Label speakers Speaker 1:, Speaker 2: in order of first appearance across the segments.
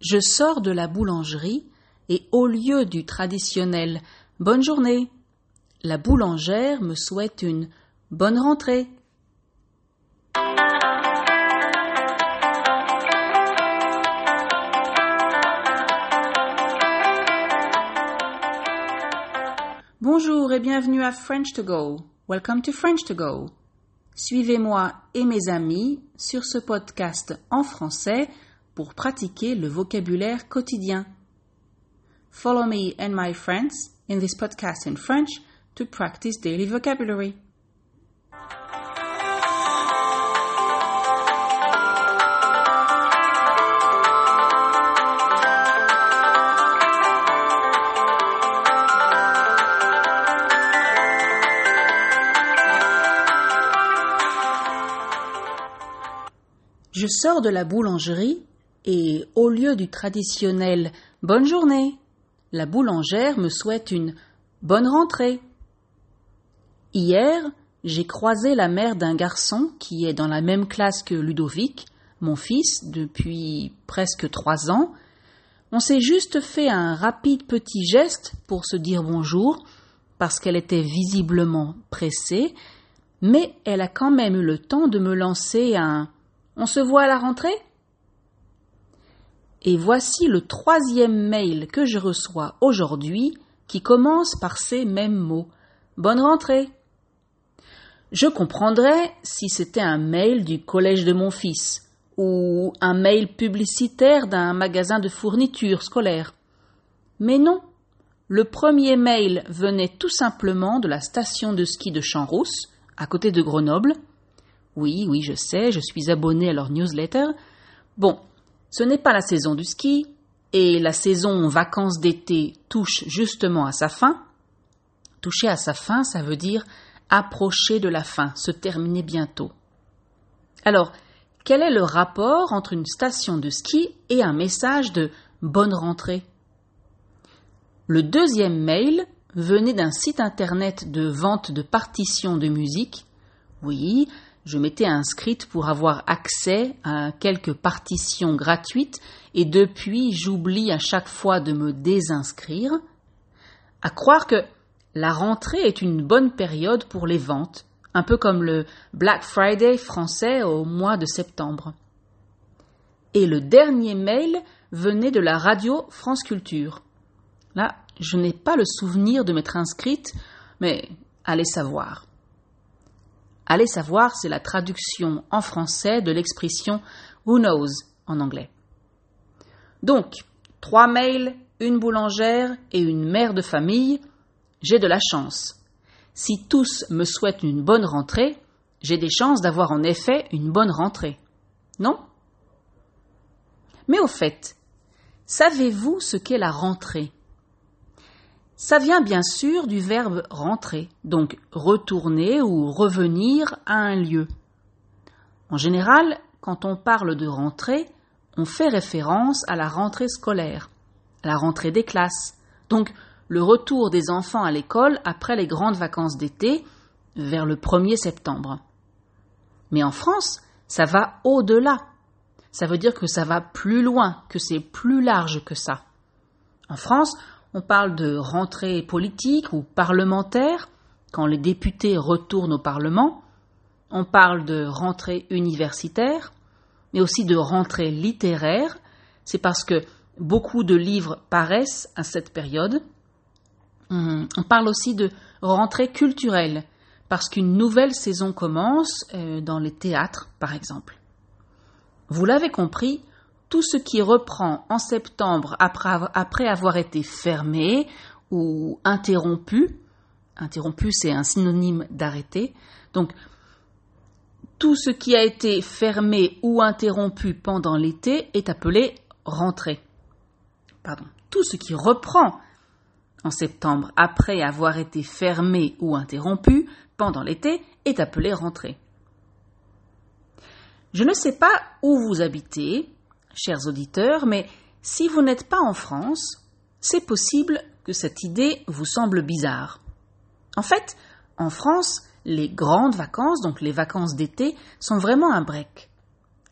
Speaker 1: Je sors de la boulangerie et au lieu du traditionnel Bonne journée, la boulangère me souhaite une bonne rentrée. Bonjour et bienvenue à French to Go. Welcome to French to Go. Suivez-moi et mes amis sur ce podcast en français pour pratiquer le vocabulaire quotidien. Follow me and my friends in this podcast in French to practice daily vocabulary. Je sors de la boulangerie et au lieu du traditionnel Bonne journée, la boulangère me souhaite une bonne rentrée. Hier, j'ai croisé la mère d'un garçon qui est dans la même classe que Ludovic, mon fils, depuis presque trois ans. On s'est juste fait un rapide petit geste pour se dire bonjour, parce qu'elle était visiblement pressée, mais elle a quand même eu le temps de me lancer un On se voit à la rentrée? Et voici le troisième mail que je reçois aujourd'hui qui commence par ces mêmes mots. Bonne rentrée. Je comprendrais si c'était un mail du collège de mon fils ou un mail publicitaire d'un magasin de fournitures scolaires. Mais non, le premier mail venait tout simplement de la station de ski de Champs-Rousse, à côté de Grenoble. Oui, oui, je sais, je suis abonné à leur newsletter. Bon, ce n'est pas la saison du ski, et la saison vacances d'été touche justement à sa fin. Toucher à sa fin, ça veut dire approcher de la fin, se terminer bientôt. Alors, quel est le rapport entre une station de ski et un message de bonne rentrée Le deuxième mail venait d'un site internet de vente de partitions de musique. Oui, je m'étais inscrite pour avoir accès à quelques partitions gratuites et depuis j'oublie à chaque fois de me désinscrire. À croire que la rentrée est une bonne période pour les ventes, un peu comme le Black Friday français au mois de septembre. Et le dernier mail venait de la radio France Culture. Là, je n'ai pas le souvenir de m'être inscrite, mais allez savoir. Allez savoir, c'est la traduction en français de l'expression who knows en anglais. Donc, trois mails, une boulangère et une mère de famille, j'ai de la chance. Si tous me souhaitent une bonne rentrée, j'ai des chances d'avoir en effet une bonne rentrée. Non? Mais au fait, savez-vous ce qu'est la rentrée? Ça vient bien sûr du verbe rentrer, donc retourner ou revenir à un lieu. En général, quand on parle de rentrée, on fait référence à la rentrée scolaire, à la rentrée des classes, donc le retour des enfants à l'école après les grandes vacances d'été, vers le 1er septembre. Mais en France, ça va au-delà. Ça veut dire que ça va plus loin, que c'est plus large que ça. En France, on parle de rentrée politique ou parlementaire, quand les députés retournent au Parlement. On parle de rentrée universitaire, mais aussi de rentrée littéraire. C'est parce que beaucoup de livres paraissent à cette période. On parle aussi de rentrée culturelle, parce qu'une nouvelle saison commence euh, dans les théâtres, par exemple. Vous l'avez compris, tout ce qui reprend en septembre après, avoir été fermé ou interrompu, interrompu c'est un synonyme d'arrêté, donc tout ce qui a été fermé ou interrompu pendant l'été est appelé rentrée. Pardon. Tout ce qui reprend en septembre après avoir été fermé ou interrompu pendant l'été est appelé rentrée. Je ne sais pas où vous habitez, chers auditeurs, mais si vous n'êtes pas en France, c'est possible que cette idée vous semble bizarre. En fait, en France, les grandes vacances, donc les vacances d'été, sont vraiment un break.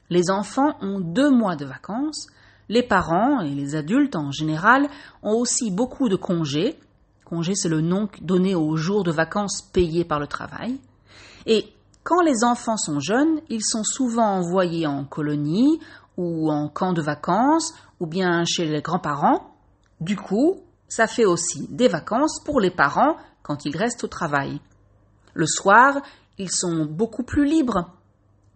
Speaker 1: Les enfants ont deux mois de vacances, Les parents et les adultes en général ont aussi beaucoup de congés. Congé, c'est le nom donné aux jours de vacances payés par le travail. Et quand les enfants sont jeunes, ils sont souvent envoyés en colonie ou en camp de vacances ou bien chez les grands-parents. Du coup, ça fait aussi des vacances pour les parents quand ils restent au travail. Le soir, ils sont beaucoup plus libres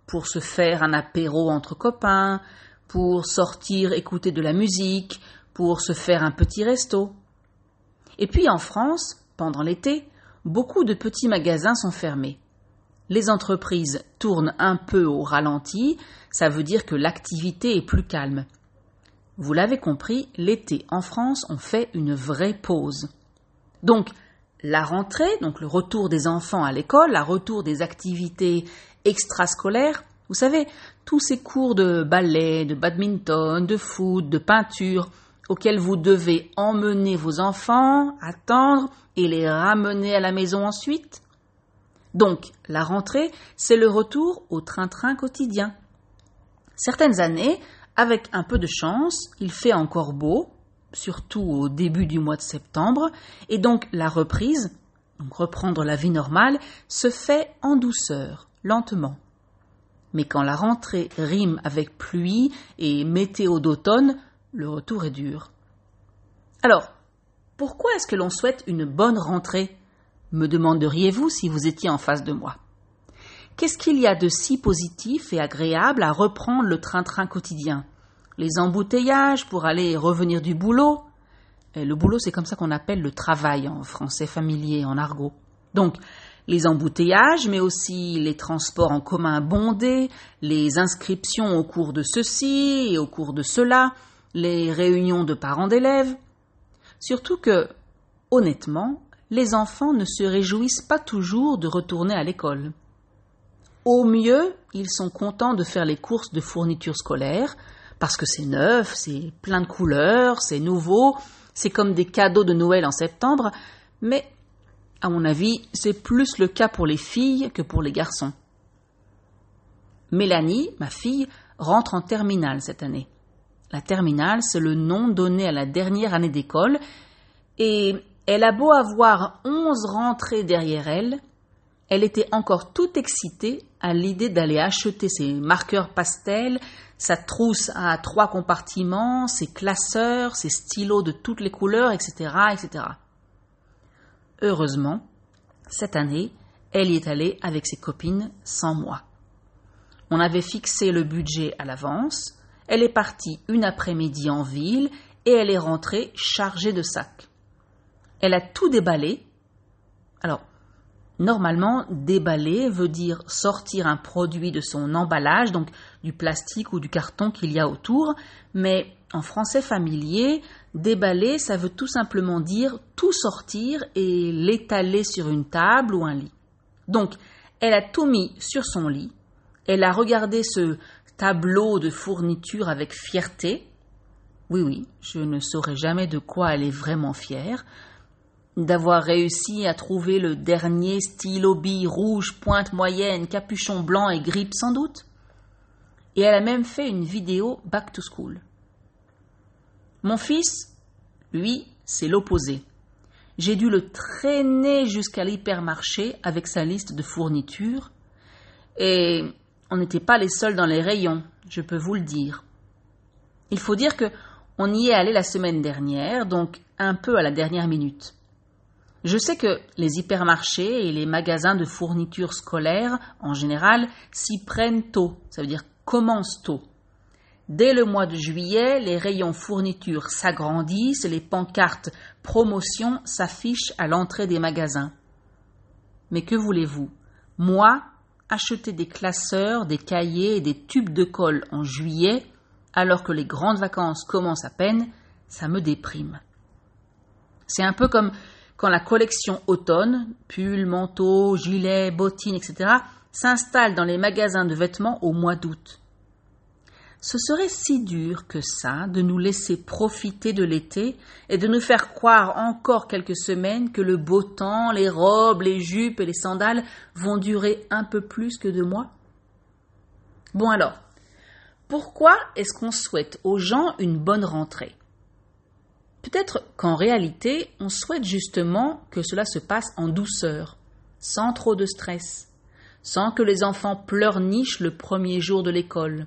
Speaker 1: pour se faire un apéro entre copains, pour sortir écouter de la musique, pour se faire un petit resto. Et puis en France, pendant l'été, beaucoup de petits magasins sont fermés. Les entreprises tournent un peu au ralenti, ça veut dire que l'activité est plus calme. Vous l'avez compris, l'été en France, on fait une vraie pause. Donc, la rentrée, donc le retour des enfants à l'école, le retour des activités extrascolaires, vous savez, tous ces cours de ballet, de badminton, de foot, de peinture, auxquels vous devez emmener vos enfants, attendre et les ramener à la maison ensuite. Donc, la rentrée, c'est le retour au train-train quotidien. Certaines années, avec un peu de chance, il fait encore beau, surtout au début du mois de septembre, et donc la reprise, reprendre la vie normale, se fait en douceur, lentement. Mais quand la rentrée rime avec pluie et météo d'automne, le retour est dur. Alors, pourquoi est-ce que l'on souhaite une bonne rentrée? Me demanderiez-vous si vous étiez en face de moi? Qu'est-ce qu'il y a de si positif et agréable à reprendre le train-train quotidien? Les embouteillages pour aller et revenir du boulot? Le boulot, c'est comme ça qu'on appelle le travail en français familier, en argot. Donc, les embouteillages, mais aussi les transports en commun bondés, les inscriptions au cours de ceci et au cours de cela, les réunions de parents d'élèves. Surtout que, honnêtement, les enfants ne se réjouissent pas toujours de retourner à l'école. Au mieux, ils sont contents de faire les courses de fournitures scolaires, parce que c'est neuf, c'est plein de couleurs, c'est nouveau, c'est comme des cadeaux de Noël en septembre, mais à mon avis, c'est plus le cas pour les filles que pour les garçons. Mélanie, ma fille, rentre en terminale cette année. La terminale, c'est le nom donné à la dernière année d'école, et elle a beau avoir onze rentrées derrière elle, elle était encore toute excitée à l'idée d'aller acheter ses marqueurs pastels, sa trousse à trois compartiments, ses classeurs, ses stylos de toutes les couleurs, etc., etc. Heureusement, cette année, elle y est allée avec ses copines sans moi. On avait fixé le budget à l'avance, elle est partie une après-midi en ville et elle est rentrée chargée de sacs. Elle a tout déballé. Alors, normalement, déballer veut dire sortir un produit de son emballage, donc du plastique ou du carton qu'il y a autour, mais en français familier, déballer, ça veut tout simplement dire tout sortir et l'étaler sur une table ou un lit. Donc, elle a tout mis sur son lit, elle a regardé ce tableau de fourniture avec fierté. Oui, oui, je ne saurais jamais de quoi elle est vraiment fière. D'avoir réussi à trouver le dernier stylo bille rouge, pointe moyenne, capuchon blanc et grippe sans doute. Et elle a même fait une vidéo back to school. Mon fils, lui, c'est l'opposé. J'ai dû le traîner jusqu'à l'hypermarché avec sa liste de fournitures, et on n'était pas les seuls dans les rayons, je peux vous le dire. Il faut dire que on y est allé la semaine dernière, donc un peu à la dernière minute. Je sais que les hypermarchés et les magasins de fournitures scolaires, en général, s'y prennent tôt, ça veut dire commencent tôt. Dès le mois de juillet, les rayons fournitures s'agrandissent, les pancartes promotion s'affichent à l'entrée des magasins. Mais que voulez-vous? Moi, acheter des classeurs, des cahiers et des tubes de colle en juillet, alors que les grandes vacances commencent à peine, ça me déprime. C'est un peu comme quand la collection automne, pulls, manteaux, gilets, bottines, etc., s'installe dans les magasins de vêtements au mois d'août. Ce serait si dur que ça de nous laisser profiter de l'été et de nous faire croire encore quelques semaines que le beau temps, les robes, les jupes et les sandales vont durer un peu plus que deux mois Bon alors, pourquoi est-ce qu'on souhaite aux gens une bonne rentrée? Peut-être qu'en réalité, on souhaite justement que cela se passe en douceur, sans trop de stress, sans que les enfants pleurnichent le premier jour de l'école,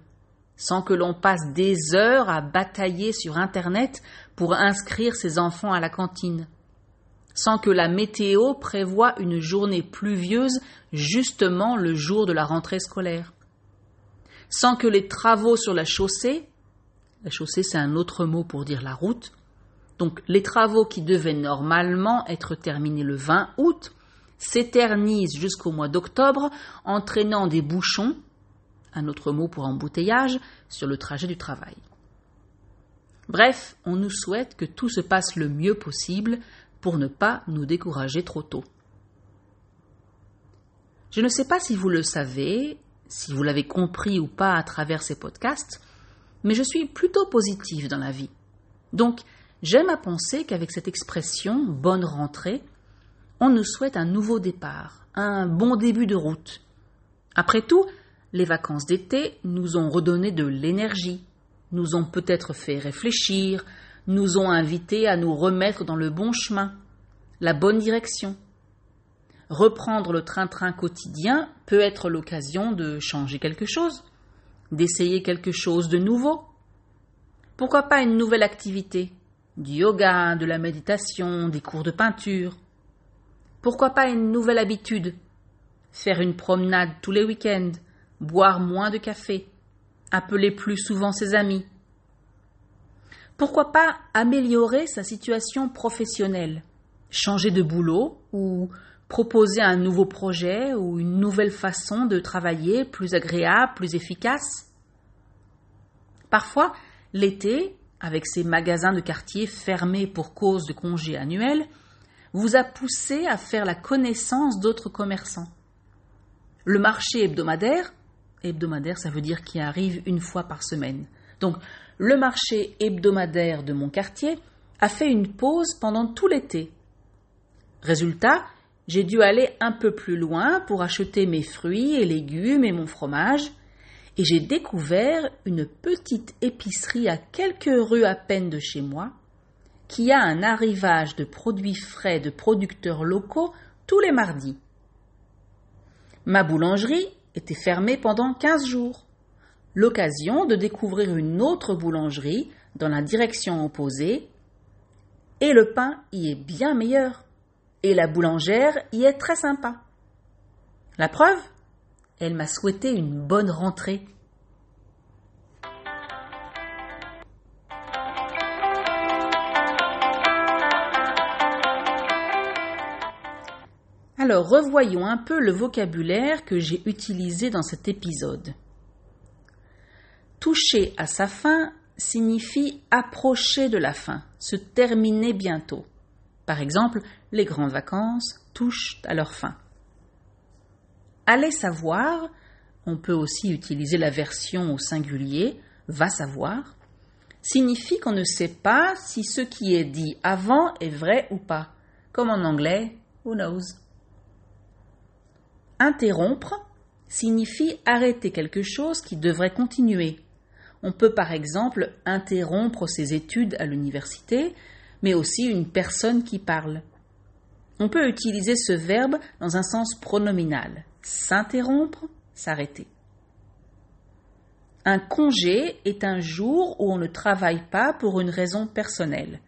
Speaker 1: sans que l'on passe des heures à batailler sur Internet pour inscrire ses enfants à la cantine, sans que la météo prévoie une journée pluvieuse justement le jour de la rentrée scolaire, sans que les travaux sur la chaussée, la chaussée c'est un autre mot pour dire la route, donc les travaux qui devaient normalement être terminés le 20 août s'éternisent jusqu'au mois d'octobre, entraînant des bouchons, un autre mot pour embouteillage, sur le trajet du travail. Bref, on nous souhaite que tout se passe le mieux possible pour ne pas nous décourager trop tôt. Je ne sais pas si vous le savez, si vous l'avez compris ou pas à travers ces podcasts, mais je suis plutôt positive dans la vie. Donc, j'aime à penser qu'avec cette expression bonne rentrée, on nous souhaite un nouveau départ, un bon début de route. Après tout, les vacances d'été nous ont redonné de l'énergie, nous ont peut-être fait réfléchir, nous ont invités à nous remettre dans le bon chemin, la bonne direction. Reprendre le train-train quotidien peut être l'occasion de changer quelque chose, d'essayer quelque chose de nouveau. Pourquoi pas une nouvelle activité Du yoga, de la méditation, des cours de peinture. Pourquoi pas une nouvelle habitude? Faire une promenade tous les week-ends, boire moins de café, appeler plus souvent ses amis. Pourquoi pas améliorer sa situation professionnelle, changer de boulot ou proposer un nouveau projet ou une nouvelle façon de travailler plus agréable, plus efficace? Parfois, l'été, avec ses magasins de quartier fermés pour cause de congés annuels, vous a poussé à faire la connaissance d'autres commerçants. Le marché hebdomadaire hebdomadaire, ça veut dire qu'il arrive une fois par semaine. Donc, le marché hebdomadaire de mon quartier a fait une pause pendant tout l'été. Résultat, j'ai dû aller un peu plus loin pour acheter mes fruits et légumes et mon fromage, et j'ai découvert une petite épicerie à quelques rues à peine de chez moi, qui a un arrivage de produits frais de producteurs locaux tous les mardis. Ma boulangerie était fermé pendant quinze jours. L'occasion de découvrir une autre boulangerie dans la direction opposée, et le pain y est bien meilleur, et la boulangère y est très sympa. La preuve? Elle m'a souhaité une bonne rentrée. Alors revoyons un peu le vocabulaire que j'ai utilisé dans cet épisode. Toucher à sa fin signifie approcher de la fin, se terminer bientôt. Par exemple, les grandes vacances touchent à leur fin. Aller savoir, on peut aussi utiliser la version au singulier, va savoir, signifie qu'on ne sait pas si ce qui est dit avant est vrai ou pas, comme en anglais, who knows. Interrompre signifie arrêter quelque chose qui devrait continuer. On peut par exemple interrompre ses études à l'université, mais aussi une personne qui parle. On peut utiliser ce verbe dans un sens pronominal. S'interrompre, s'arrêter. Un congé est un jour où on ne travaille pas pour une raison personnelle.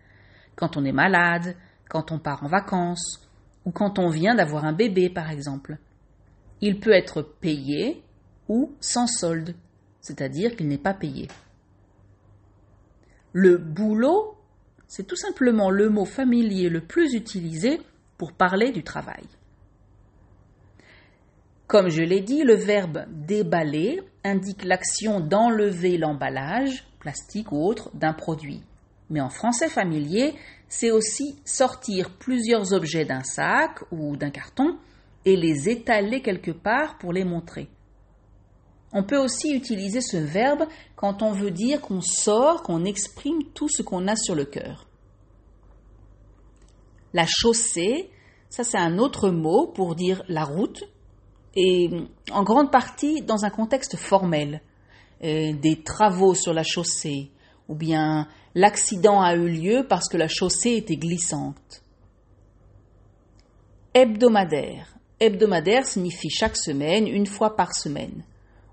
Speaker 1: Quand on est malade, quand on part en vacances, ou quand on vient d'avoir un bébé par exemple. Il peut être payé ou sans solde, c'est-à-dire qu'il n'est pas payé. Le boulot, c'est tout simplement le mot familier le plus utilisé pour parler du travail. Comme je l'ai dit, le verbe déballer indique l'action d'enlever l'emballage, plastique ou autre, d'un produit. Mais en français familier, c'est aussi sortir plusieurs objets d'un sac ou d'un carton et les étaler quelque part pour les montrer. On peut aussi utiliser ce verbe quand on veut dire qu'on sort, qu'on exprime tout ce qu'on a sur le cœur. La chaussée, ça c'est un autre mot pour dire la route, et en grande partie dans un contexte formel. euh, des travaux sur la chaussée, ou bien l'accident a eu lieu parce que la chaussée était glissante. Hebdomadaire. Hebdomadaire signifie chaque semaine, une fois par semaine.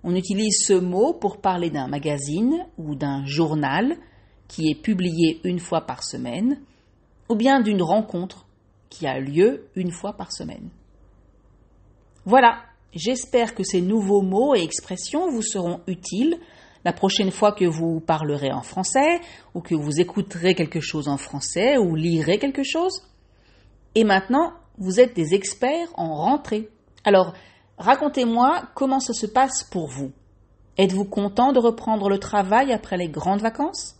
Speaker 1: On utilise ce mot pour parler d'un magazine ou d'un journal qui est publié une fois par semaine, ou bien d'une rencontre qui a lieu une fois par semaine. Voilà, j'espère que ces nouveaux mots et expressions vous seront utiles la prochaine fois que vous parlerez en français, ou que vous écouterez quelque chose en français, ou lirez quelque chose. Et maintenant, vous êtes des experts en rentrée. Alors, racontez-moi comment ça se passe pour vous. Êtes-vous content de reprendre le travail après les grandes vacances?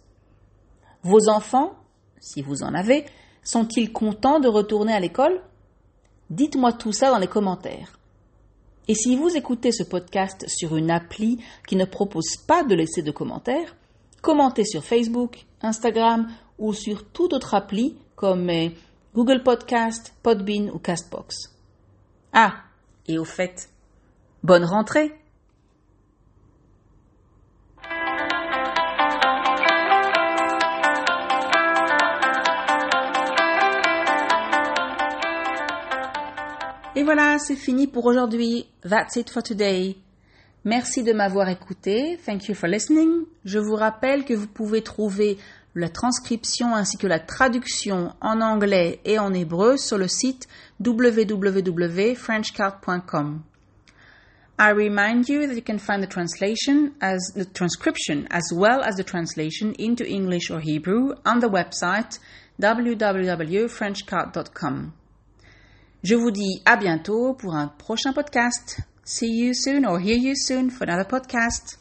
Speaker 1: Vos enfants, si vous en avez, sont-ils contents de retourner à l'école? Dites-moi tout ça dans les commentaires. Et si vous écoutez ce podcast sur une appli qui ne propose pas de laisser de commentaires, commentez sur Facebook, Instagram ou sur toute autre appli comme Google Podcast, Podbean ou Castbox. Ah, et au fait, bonne rentrée Et voilà, c'est fini pour aujourd'hui. That's it for today. Merci de m'avoir écouté. Thank you for listening. Je vous rappelle que vous pouvez trouver la transcription ainsi que la traduction en anglais et en hébreu sur le site www.frenchcard.com. I remind you that you can find the translation as the transcription as well as the translation into English or Hebrew on the website www.frenchcard.com. Je vous dis à bientôt pour un prochain podcast. See you soon or hear you soon for another podcast.